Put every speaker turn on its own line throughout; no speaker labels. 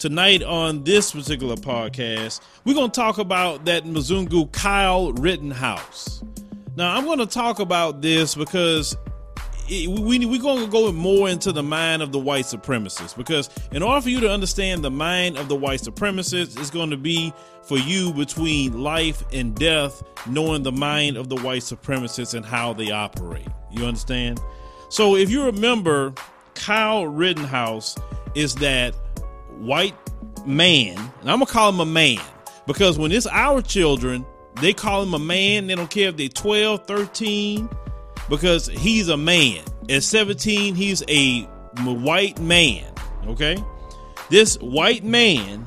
Tonight on this particular podcast, we're going to talk about that Mzungu Kyle Rittenhouse. Now, I'm going to talk about this because we, we're going to go more into the mind of the white supremacist because in order for you to understand the mind of the white supremacist, it's going to be for you between life and death knowing the mind of the white supremacists and how they operate you understand so if you remember kyle rittenhouse is that white man and i'm gonna call him a man because when it's our children they call him a man they don't care if they're 12 13 because he's a man. At 17, he's a white man. Okay? This white man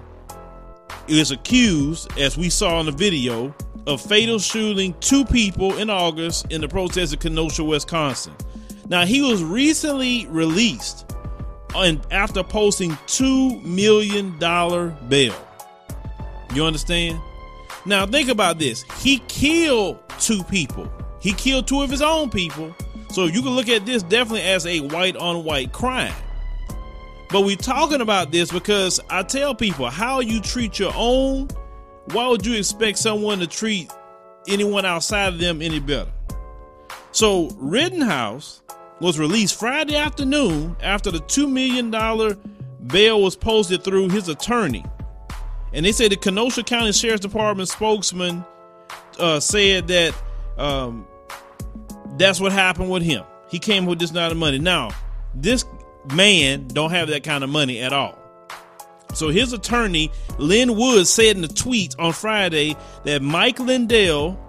is accused, as we saw in the video, of fatal shooting two people in August in the protest in Kenosha, Wisconsin. Now, he was recently released on, after posting $2 million bail. You understand? Now, think about this. He killed two people. He killed two of his own people. So you can look at this definitely as a white on white crime. But we're talking about this because I tell people how you treat your own, why would you expect someone to treat anyone outside of them any better? So Rittenhouse was released Friday afternoon after the $2 million bail was posted through his attorney. And they say the Kenosha County Sheriff's Department spokesman uh, said that um, that's what happened with him. He came with this amount of money. Now, this man don't have that kind of money at all. So his attorney, Lin Woods, said in the tweet on Friday that Mike Lindell,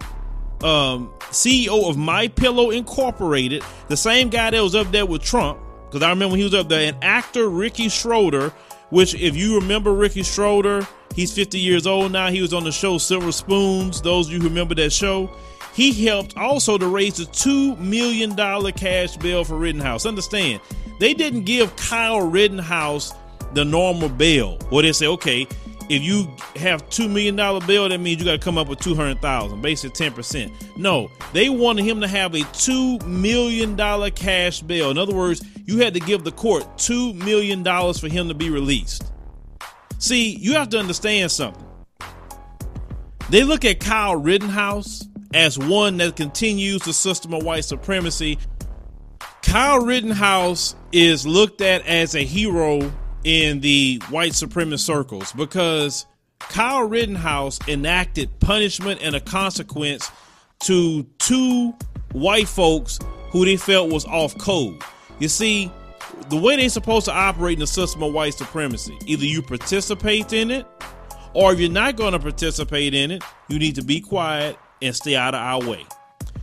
um, CEO of My Pillow Incorporated, the same guy that was up there with Trump, because I remember when he was up there, and actor Ricky Schroder, which if you remember Ricky Schroder, he's 50 years old now. He was on the show Silver Spoons. Those of you who remember that show, he helped also to raise the $2 million cash bail for Rittenhouse. Understand, they didn't give Kyle Rittenhouse the normal bail where they say, okay, if you have $2 million bill, that means you got to come up with 200000 basically 10%. No, they wanted him to have a $2 million cash bail. In other words, you had to give the court $2 million for him to be released. See, you have to understand something. They look at Kyle Rittenhouse as one that continues the system of white supremacy. Kyle Rittenhouse is looked at as a hero in the white supremacist circles because Kyle Rittenhouse enacted punishment and a consequence to two white folks who they felt was off code. You see, the way they're supposed to operate in the system of white supremacy, either you participate in it, or if you're not going to participate in it, you need to be quiet and stay out of our way.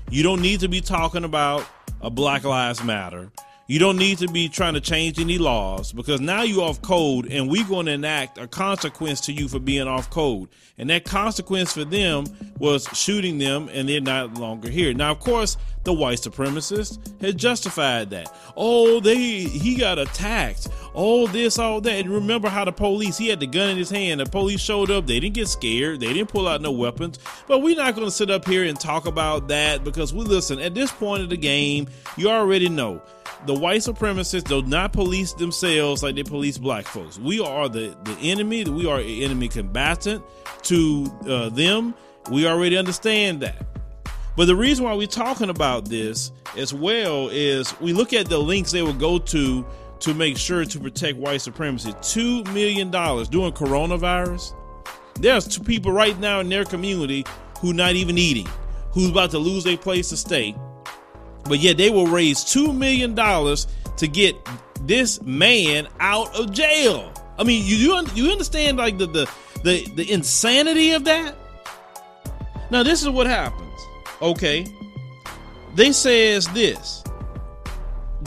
You don't need to be talking about a Black Lives Matter. You don't need to be trying to change any laws because now you're off code and we're going to enact a consequence to you for being off code. And that consequence for them was shooting them and they're not longer here. Now, of course, the white supremacists had justified that. Oh, they he got attacked. All this, all that. And remember how the police, he had the gun in his hand. The police showed up. They didn't get scared. They didn't pull out no weapons. But we're not going to sit up here and talk about that because we listen, at this point of the game, you already know the white supremacists do not police themselves like they police black folks. We are the, the enemy. We are an enemy combatant to uh, them. We already understand that. But the reason why we're talking about this as well is we look at the links they will go to to make sure to protect white supremacy. $2 million during coronavirus. There's two people right now in their community who not even eating, who's about to lose their place to stay but yet they will raise $2 million to get this man out of jail. I mean, you you, you understand like the, the the the insanity of that? Now this is what happens. Okay. They says this.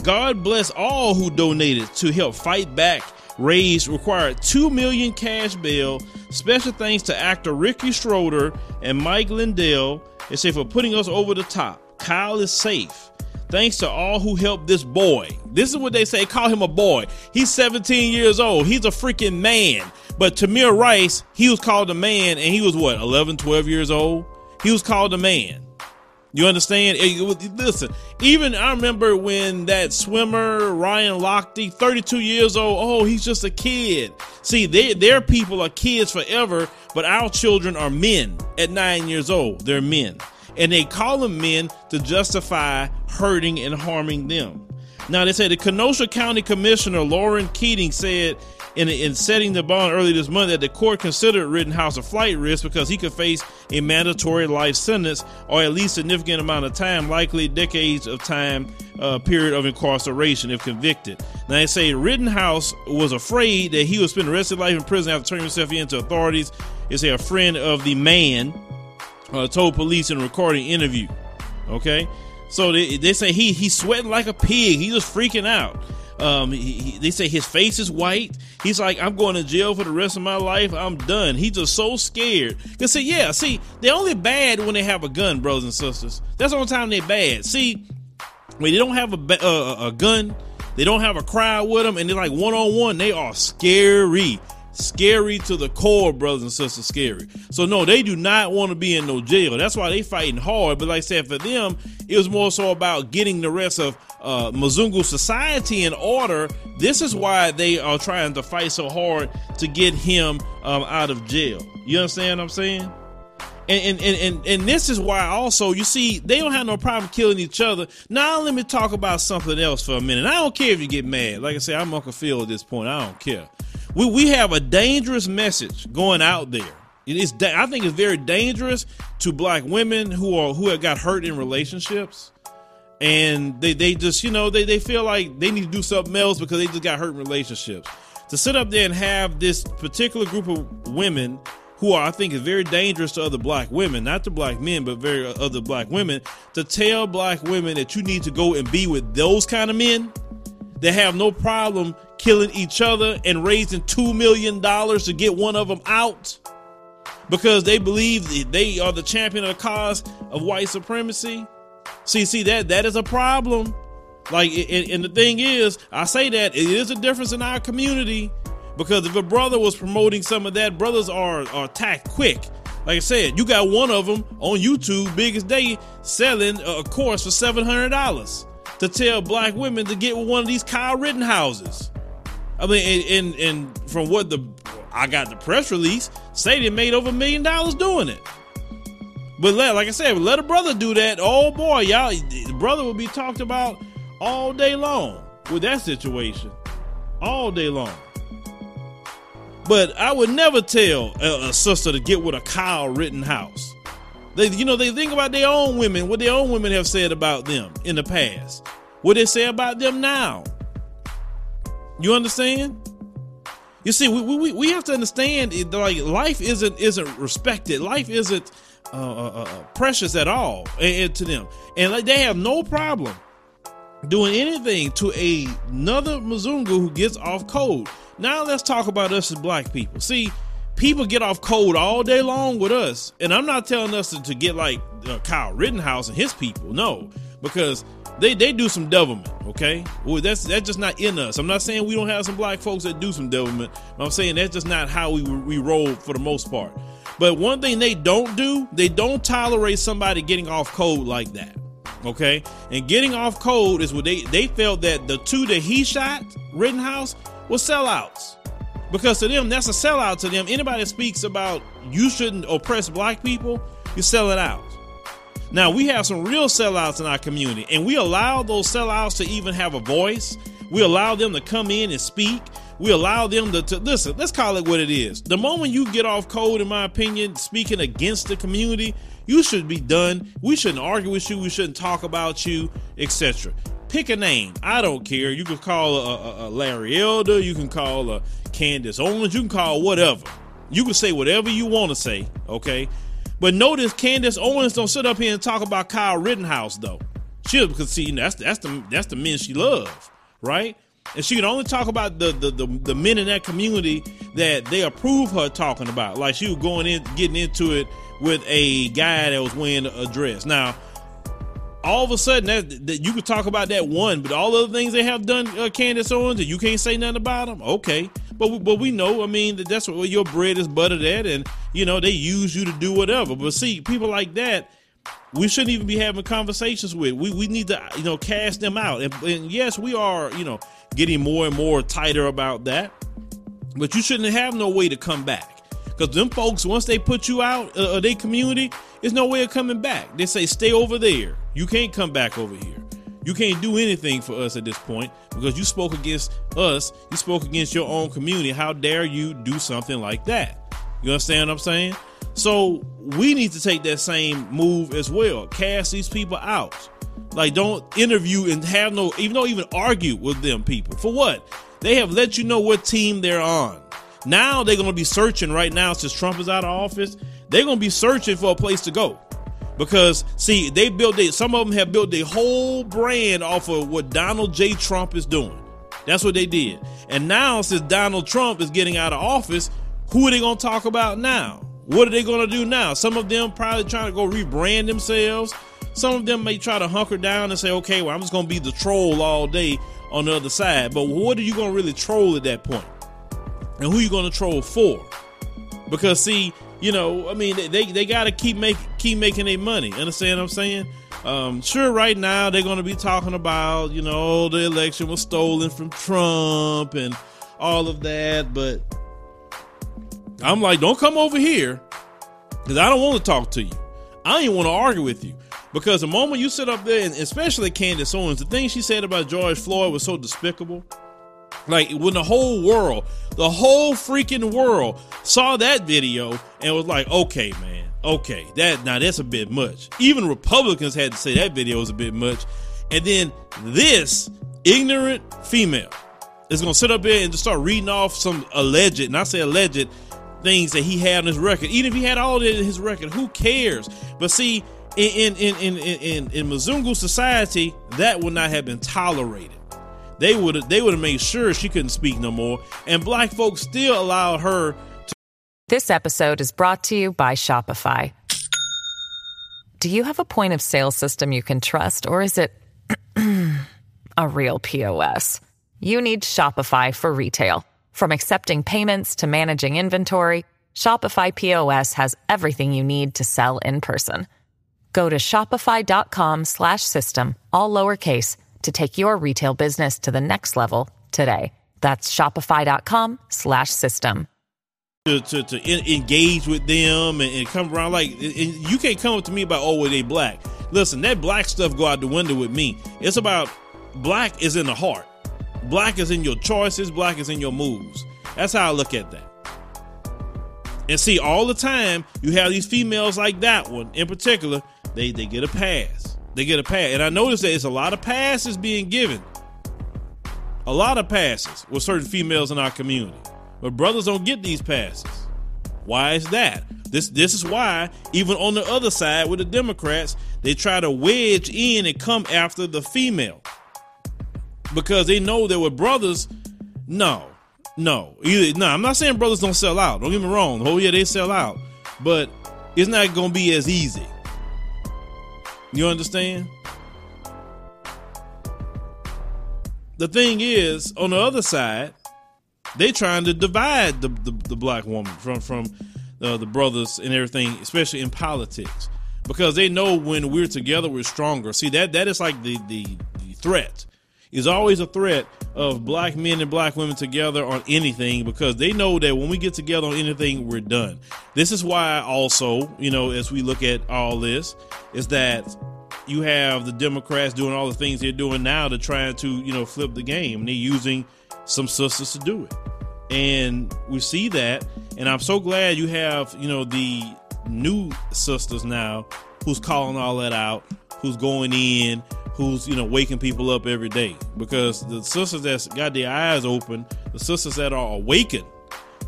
God bless all who donated to help fight back raised required two million cash bail. Special thanks to actor Ricky Schroder and Mike Lindell. They say for putting us over the top. Kyle is safe. Thanks to all who helped this boy. This is what they say. Call him a boy. He's 17 years old. He's a freaking man. But Tamir Rice, he was called a man, and he was what, 11, 12 years old? He was called a man. You understand? Eh, listen, even I remember when that swimmer Ryan Lochte, 32 years old, oh, he's just a kid. See, they, their people are kids forever, but our children are men at nine years old. They're men. And they call them men to justify hurting and harming them. Now, they say the Kenosha County Commissioner Loren Keating said in, in setting the bond early this month that the court considered Rittenhouse a flight risk because he could face a mandatory life sentence or at least significant amount of time, likely decades of time uh, period of incarceration if convicted. Now they say Rittenhouse was afraid that he would spend the rest of his life in prison after turning himself in to authorities. They say a friend of the man uh, told police in a recording interview. Okay, so they, they say he he's sweating like a pig. He was freaking out. Um, he, he, they say his face is white. He's like, I'm going to jail for the rest of my life. I'm done. He's just so scared. Cause see, yeah, see, they're only bad when they have a gun, brothers and sisters. That's the only time they're bad. See, when they don't have a uh, a gun, they don't have a crowd with them, and they're like one on one. They are scary scary to the core, brothers and sisters, scary. So no, they do not want to be in no jail. That's why they fighting hard. But like I said, for them, it was more so about getting the rest of uh, Mzungu society in order. This is why they are trying to fight so hard to get him um, out of jail. You understand what I'm saying? And, and, and, and this is why also you see they don't have no problem killing each other. Now let me talk about something else for a minute. I don't care if you get mad. Like I said, I'm Uncle Phil at this point. I don't care we, we have a dangerous message going out there. It is I think it's very dangerous to black women who are who have got hurt in relationships and they, they just you know they, they feel like they need to do something else because they just got hurt in relationships to sit up there and have this particular group of women who are, I think is very dangerous to other black women, not to black men, but very uh, other black women, to tell black women that you need to go and be with those kind of men that have no problem killing each other and raising $2 million to get one of them out because they believe they are the champion of the cause of white supremacy. See, see that that is a problem. Like, and, and the thing is, I say that it is a difference in our community because if a brother was promoting some of that, brothers are are attacked quick. Like I said, you got one of them on YouTube, biggest day, selling a course for seven hundred dollars to tell black women to get with one of these Kyle Rittenhouses. I mean, and, and, and from what the I got the press release, they made over a million dollars doing it. But let, like I said, let a brother do that. Oh boy, y'all, the brother will be talked about all day long with that situation, all day long. But I would never tell a, a sister to get with a Kyle Rittenhouse. They, you know, they think about their own women, what their own women have said about them in the past, what they say about them now. You understand? You see, we, we, we have to understand it, like life isn't isn't respected. Life isn't uh, uh, uh, uh precious at all and, and to them, and like they have no problem doing anything to a, another Mzungu who gets off code. Now let's talk about us as black people. See, people get off code all day long with us, and I'm not telling us to, to get like uh, Kyle Rittenhouse and his people. No, because they they do some devilment, okay? Well, that's that's just not in us. I'm not saying we don't have some black folks that do some devilment. I'm saying that's just not how we we roll for the most part. But one thing they don't do, they don't tolerate somebody getting off code like that. Okay? And getting off code is what they they felt that the two that he shot, Rittenhouse, was sellouts. Because to them, that's a sellout to them. Anybody that speaks about you shouldn't oppress black people, you sell it out. Now we have some real sellouts in our community, and we allow those sellouts to even have a voice. We allow them to come in and speak. We allow them to, to listen. Let's call it what it is. The moment you get off code, in my opinion, speaking against the community, you should be done. We shouldn't argue with you. We shouldn't talk about you, etc. Pick a name. I don't care. You can call a, a, a Larry Elder. You can call a Candace Owens. You can call whatever. You can say whatever you want to say. Okay. But notice Candace Owens don't sit up here and talk about Kyle Rittenhouse though. She because see that's that's the that's the men she loves, right? And she can only talk about the, the, the, the men in that community that they approve her talking about. Like she was going in, getting into it with a guy that was wearing a dress. Now, all of a sudden, that, that you could talk about that one, but all the things they have done, uh, Candace Owens, and you can't say nothing about them. Okay, but but we know, I mean, that that's what your bread is buttered at, and you know they use you to do whatever. But see, people like that, we shouldn't even be having conversations with. We we need to you know cast them out. And, and yes, we are you know getting more and more tighter about that, but you shouldn't have no way to come back. Because them folks, once they put you out uh, of their community, there's no way of coming back. They say, stay over there. You can't come back over here. You can't do anything for us at this point because you spoke against us. You spoke against your own community. How dare you do something like that? You understand what I'm saying? So we need to take that same move as well. Cast these people out. Like, don't interview and have no, even don't even argue with them people. For what? They have let you know what team they're on. Now they're going to be searching right now since Trump is out of office. They're going to be searching for a place to go because see they built it. Some of them have built their whole brand off of what Donald J. Trump is doing. That's what they did. And now since Donald Trump is getting out of office, who are they going to talk about now? What are they going to do now? Some of them probably trying to go rebrand themselves. Some of them may try to hunker down and say, okay, well, I'm just going to be the troll all day on the other side. But what are you going to really troll at that point? And who you going to troll for? Because see, you know, I mean, they they got to keep make keep making their money. Understand what I'm saying? Um, sure, right now they're going to be talking about, you know, the election was stolen from Trump and all of that, but I'm like, don't come over here because I don't want to talk to you. I don't want to argue with you because the moment you sit up there, and especially Candace Owens, the thing she said about George Floyd was so despicable. Like when the whole world, the whole freaking world saw that video and was like, okay, man, okay, that now that's a bit much. Even Republicans had to say that video was a bit much. And then this ignorant female is gonna sit up there and just start reading off some alleged, and I say alleged things that he had on his record. Even if he had all that in his record, who cares? But see, in in in in in, in Mzungu society, that would not have been tolerated they would they would have made sure she couldn't speak no more. And black folks still allowed her to.
This episode is brought to you by Shopify. Do you have a point of sale system you can trust, or is it a real POS? You need Shopify for retail. From accepting payments to managing inventory, Shopify POS has everything you need to sell in person. Go to shopify.com/system all lowercase to take your retail business to the next level today. That's shopify.com slash system.
To, to, to in, engage with them and, and, come around like you can't come up to me about oh well they black. Listen that black stuff go out the window with me. It's about black is in the heart. Black is in your choices. Black is in your moves. That's how i look at that. And see all the time you have these females like that one in particular they they get a pass they get a pass. And I noticed that it's a lot of passes being given. A lot of passes with certain females in our community. But brothers don't get these passes. Why is that? This this is why even on the other side with the Democrats, they try to wedge in and come after the female. Because they know that with brothers, no, no. Either no, I'm not saying brothers don't sell out. Don't get me wrong. Oh yeah, they sell out. But it's not gonna be as easy. You understand? The thing is, on the other side, they're trying to divide the, the, the black woman from from uh, the brothers and everything, especially in politics, because they know when we're together, we're stronger. See that that is like the the, the threat is always a threat of black men and black women together on anything because they know that when we get together on anything, we're done. This is why also, you know, as we look at all this, is that you have the Democrats doing all the things they're doing now to try to, you know, flip the game. And they're using some sisters to do it. And we see that. And I'm so glad you have, you know, the new sisters now who's calling all that out, who's going in, who's you know waking people up every day because the sisters that's got their eyes open the sisters that are awakened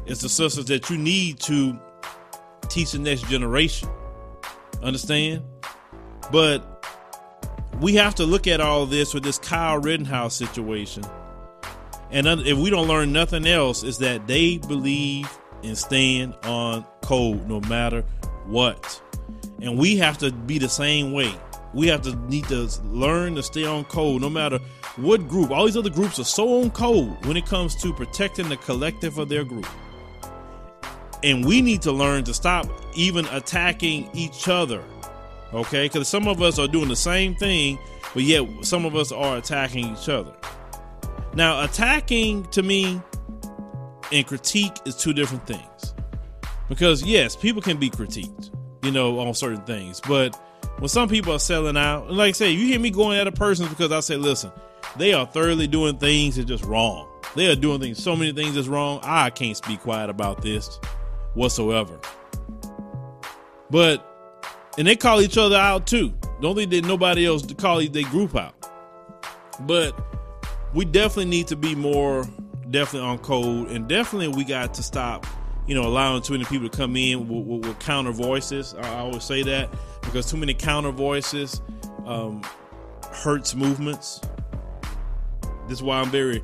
it's the sisters that you need to teach the next generation understand but we have to look at all this with this kyle rittenhouse situation And if we don't learn nothing else, is that they believe and stand on code no matter what. And we have to be the same way. We have to need to learn to stay on code no matter what group. All these other groups are so on code when it comes to protecting the collective of their group. And we need to learn to stop even attacking each other. Okay? Because some of us are doing the same thing, but yet some of us are attacking each other. Now, attacking to me and critique is two different things. Because yes, people can be critiqued, you know, on certain things. But when some people are selling out, like I say, you hear me going at a person because I say, listen, they are thoroughly doing things that's just wrong. They are doing things, so many things that's wrong. I can't speak quiet about this whatsoever. But and they call each other out too. Don't think that nobody else to call their group out. But we definitely need to be more definitely on code, and definitely we got to stop, you know, allowing too many people to come in with, with, with counter voices. I, always say that because too many counter voices um, hurts movements. This is why I'm very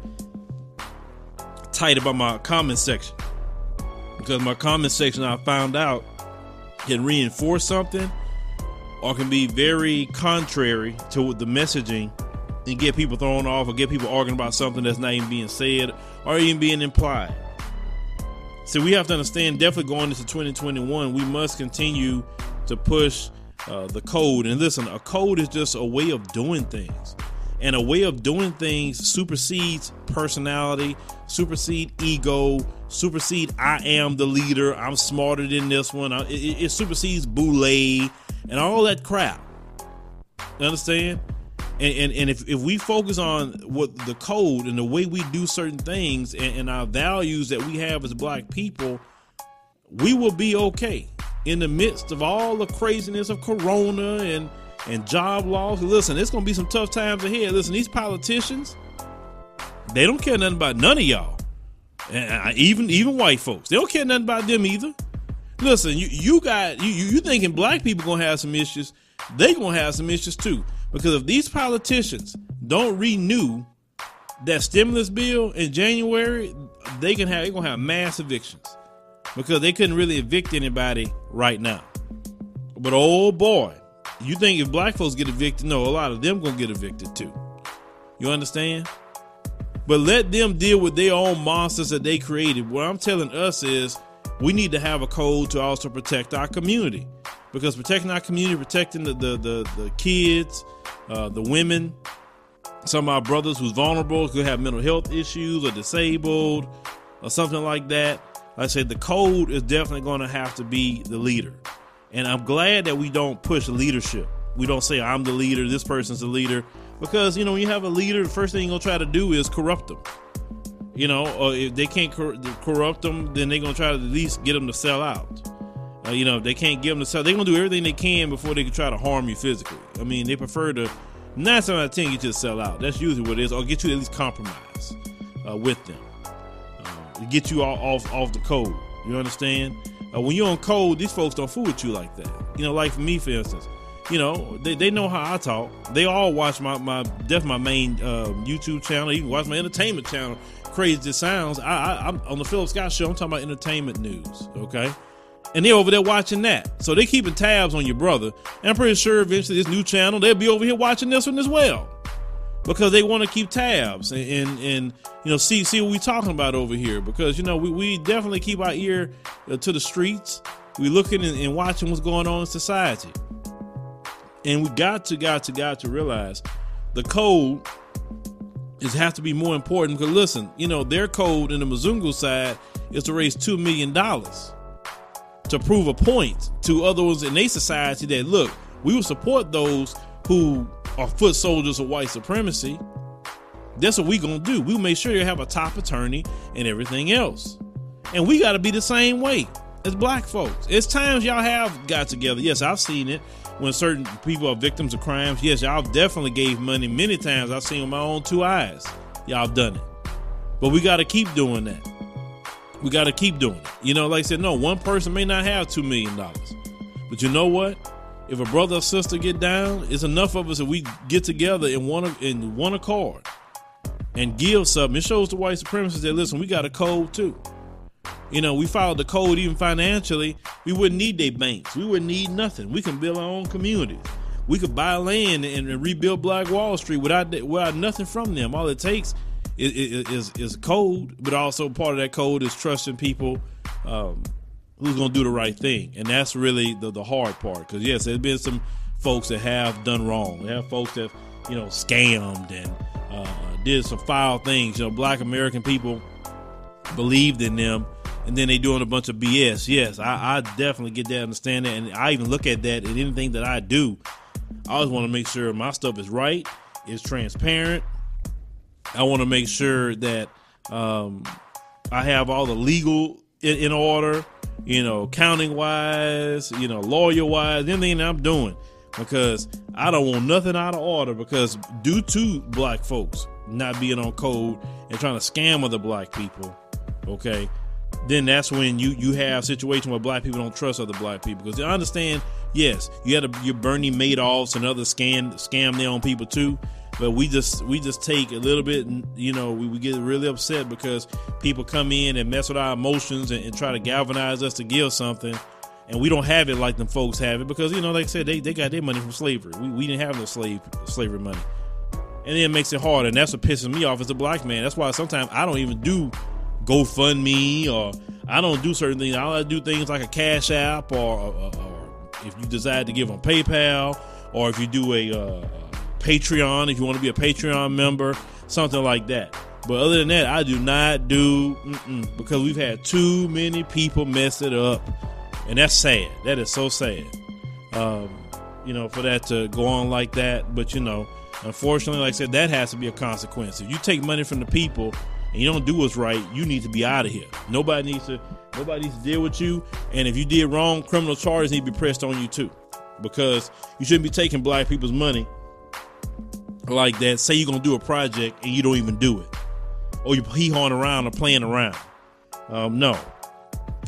tight about my comment section because my comment section I found out can reinforce something or can be very contrary to the messaging and get people thrown off or get people arguing about something that's not even being said or even being implied. So we have to understand definitely going into 2021, we must continue to push uh, the code. And listen, a code is just a way of doing things. And a way of doing things supersedes personality, supersede ego, supersede I am the leader, I'm smarter than this one. It, it, it supersedes boule and all that crap. Understand? And, and, and if, if we focus on what the code and the way we do certain things and, and our values that we have as black people, we will be okay in the midst of all the craziness of corona and and job loss. Listen, it's gonna be some tough times ahead. Listen, these politicians, they don't care nothing about none of y'all. And even even white folks, they don't care nothing about them either. Listen, you you got you you thinking black people gonna have some issues? They gonna have some issues too. Because if these politicians don't renew that stimulus bill in January, they can have they're gonna have mass evictions because they couldn't really evict anybody right now. But oh boy, you think if black folks get evicted, no, a lot of them gonna get evicted too. You understand? But let them deal with their own monsters that they created. What I'm telling us is we need to have a code to also protect our community because protecting our community, protecting the the the, the kids, uh, the women, some of our brothers who's vulnerable, who have mental health issues or disabled or something like that. Like I said, the code is definitely going to have to be the leader. And I'm glad that we don't push leadership. We don't say, I'm the leader, this person's the leader. Because, you know, when you have a leader, the first thing you're going to try to do is corrupt them. You know, or if they can't cor- corrupt them, then they're to try to at least get them to sell out. Uh, you know, if they can't get them to sell, they're gonna do everything they can before they can try to harm you physically. I mean, they prefer to nine out of ten you to sell out. That's usually what it is, or get you at least compromise uh, with them, uh, get you all off off the code. You understand? Uh, when you're on code, these folks don't fool with you like that. You know, like for me, for instance, you know, they, they know how I talk. They all watch my my that's my main uh, YouTube channel. You can watch my entertainment channel. Crazy it sounds. I, I I'm on the Philip Scott show. I'm talking about entertainment news. Okay and they're over there watching that. So they're keeping tabs on your brother. And I'm pretty sure eventually this new channel, they'll be over here watching this one as well. Because they want to keep tabs and, and, and you know see see what we're talking about over here. Because you know we, we definitely keep our ear uh, to the streets. We looking and, and watching what's going on in society. And we got to got to got to realize the code is have to be more important because listen, you know, their code in the Mzungu side is to raise two million dollars to prove a point to others in a society that look, we will support those who are foot soldiers of white supremacy. That's what we gonna do. We'll make sure you have a top attorney and everything else. And we gotta be the same way as black folks. It's times y'all have got together. Yes, I've seen it when certain people are victims of crimes. Yes, y'all definitely gave money many times. I've seen with my own two eyes. Y'all done it. But we gotta keep doing that we got to keep doing it. You know, like I said, no, one person may not have $2 million. But you know what? If a brother or sister get down, it's enough of us that we get together in one in one accord and give something, it shows the white supremacists that listen, we got a code too. You know, we followed the code even financially. We wouldn't need their banks. We wouldn't need nothing. We can build our own communities. We could buy land and, rebuild Black Wall Street without without nothing from them. All it takes is is, is code, but also part of that code is trusting people um, who's going to do the right thing, and that's really the the hard part. Because yes, there's been some folks that have done wrong. There have folks that you know scammed and uh, did some foul things. You know, Black American people believed in them and then they doing a bunch of BS. Yes, I, I, definitely get that, understand that, and I even look at that in anything that I do. I always want to make sure my stuff is right, is transparent. I want to make sure that um, I have all the legal in, in order, you know, counting wise, you know, lawyer wise, anything I'm doing, because I don't want nothing out of order. Because due to black folks not being on code and trying to scam other black people, okay, then that's when you you have situation where black people don't trust other black people because I understand. Yes, you had a, your Bernie Madoffs and other scam scam their own people too, but we just we just take a little bit. And, you know, we, we get really upset because people come in and mess with our emotions and, and try to galvanize us to give something, and we don't have it like them folks have it because you know, like I said, they, they got their money from slavery. We, we didn't have no slave slavery money, and then it makes it hard, and that's what pisses me off as a black man. That's why sometimes I don't even do GoFundMe or I don't do certain things. I do things like a Cash App or, or, or if you decide to give them PayPal or if you do a uh, Patreon, if you want to be a Patreon member, something like that. But other than that, I do not do because we've had too many people mess it up, and that's sad. That is so sad. Um, you know, for that to go on like that. But you know, unfortunately, like I said, that has to be a consequence. If you take money from the people and you don't do what's right, you need to be out of here. Nobody needs to nobody needs to deal with you. And if you did wrong, criminal charges need to be pressed on you too. Because you shouldn't be taking black people's money like that. Say you're gonna do a project and you don't even do it. Or you hee hawing around or playing around. Um, no.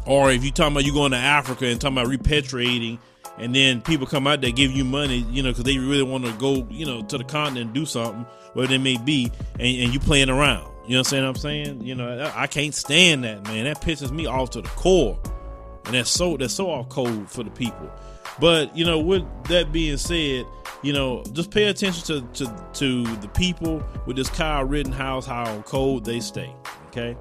Or if you're talking about you going to Africa and talking about repatriating and then people come out there give you money, you know, because they really want to go, you know, to the continent and do something, where they may be, and, and you playing around. You know what I'm saying? You know, I can't stand that, man. That pisses me off to the core. And that's so that's so off code for the people. But, you know, with that being said, you know, just pay attention to to, to the people with this Kyle Rittenhouse, how cold they stay. Okay.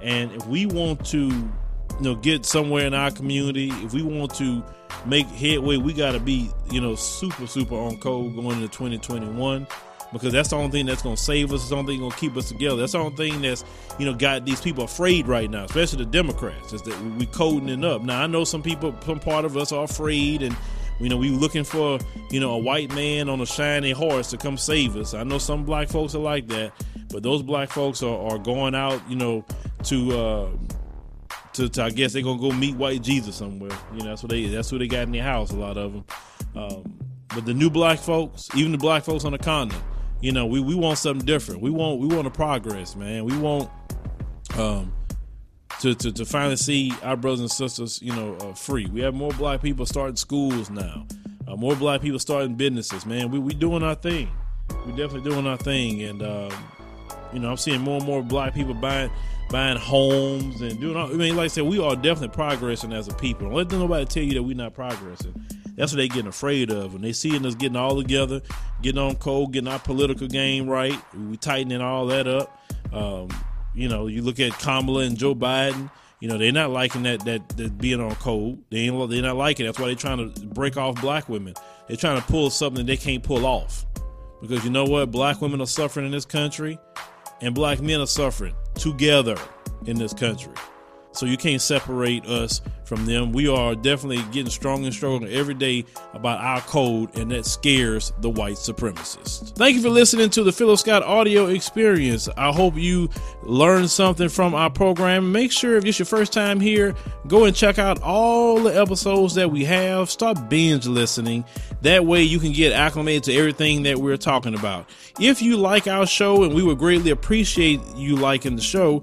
And if we want to, you know, get somewhere in our community, if we want to make headway, we gotta be, you know, super, super on code going into 2021 because that's the only thing that's going to save us. It's the only thing going to keep us together. That's the only thing that's you know got these people afraid right now, especially the Democrats, is that we coding it up. Now I know some people, some part of us are afraid, and you know we looking for you know a white man on a shiny horse to come save us. I know some black folks are like that, but those black folks are, are going out, you know, to. Uh, to, to, I guess they're gonna go meet white Jesus somewhere. You know, that's what they that's what they got in their house. A lot of them. Um, but the new black folks, even the black folks on the continent, you know, we, we want something different. We want we want to progress, man. We want um to, to, to finally see our brothers and sisters, you know, uh, free. We have more black people starting schools now. Uh, more black people starting businesses, man. We we doing our thing. We definitely doing our thing, and um, you know, I'm seeing more and more black people buying buying homes and doing. All, I mean, like I said, we are definitely progressing as a people. Don't let nobody tell you that we're not progressing. That's what they getting afraid of. When they seeing us getting all together, getting on code, getting our political game right, we tightening all that up. Um, you know, you look at Kamala and Joe Biden. You know, they're not liking that that, that being on code. They ain't they're not liking. It. That's why they're trying to break off black women. They're trying to pull something they can't pull off. Because you know what, black women are suffering in this country, and black men are suffering together in this country. So you can't separate us from them. We are definitely getting stronger and stronger every day about our code, and that scares the white supremacists. Thank you for listening to the Philip Scott audio experience. I hope you learned something from our program. Make sure if it's your first time here, go and check out all the episodes that we have. Start binge listening. That way you can get acclimated to everything that we're talking about. If you like our show, and we would greatly appreciate you liking the show,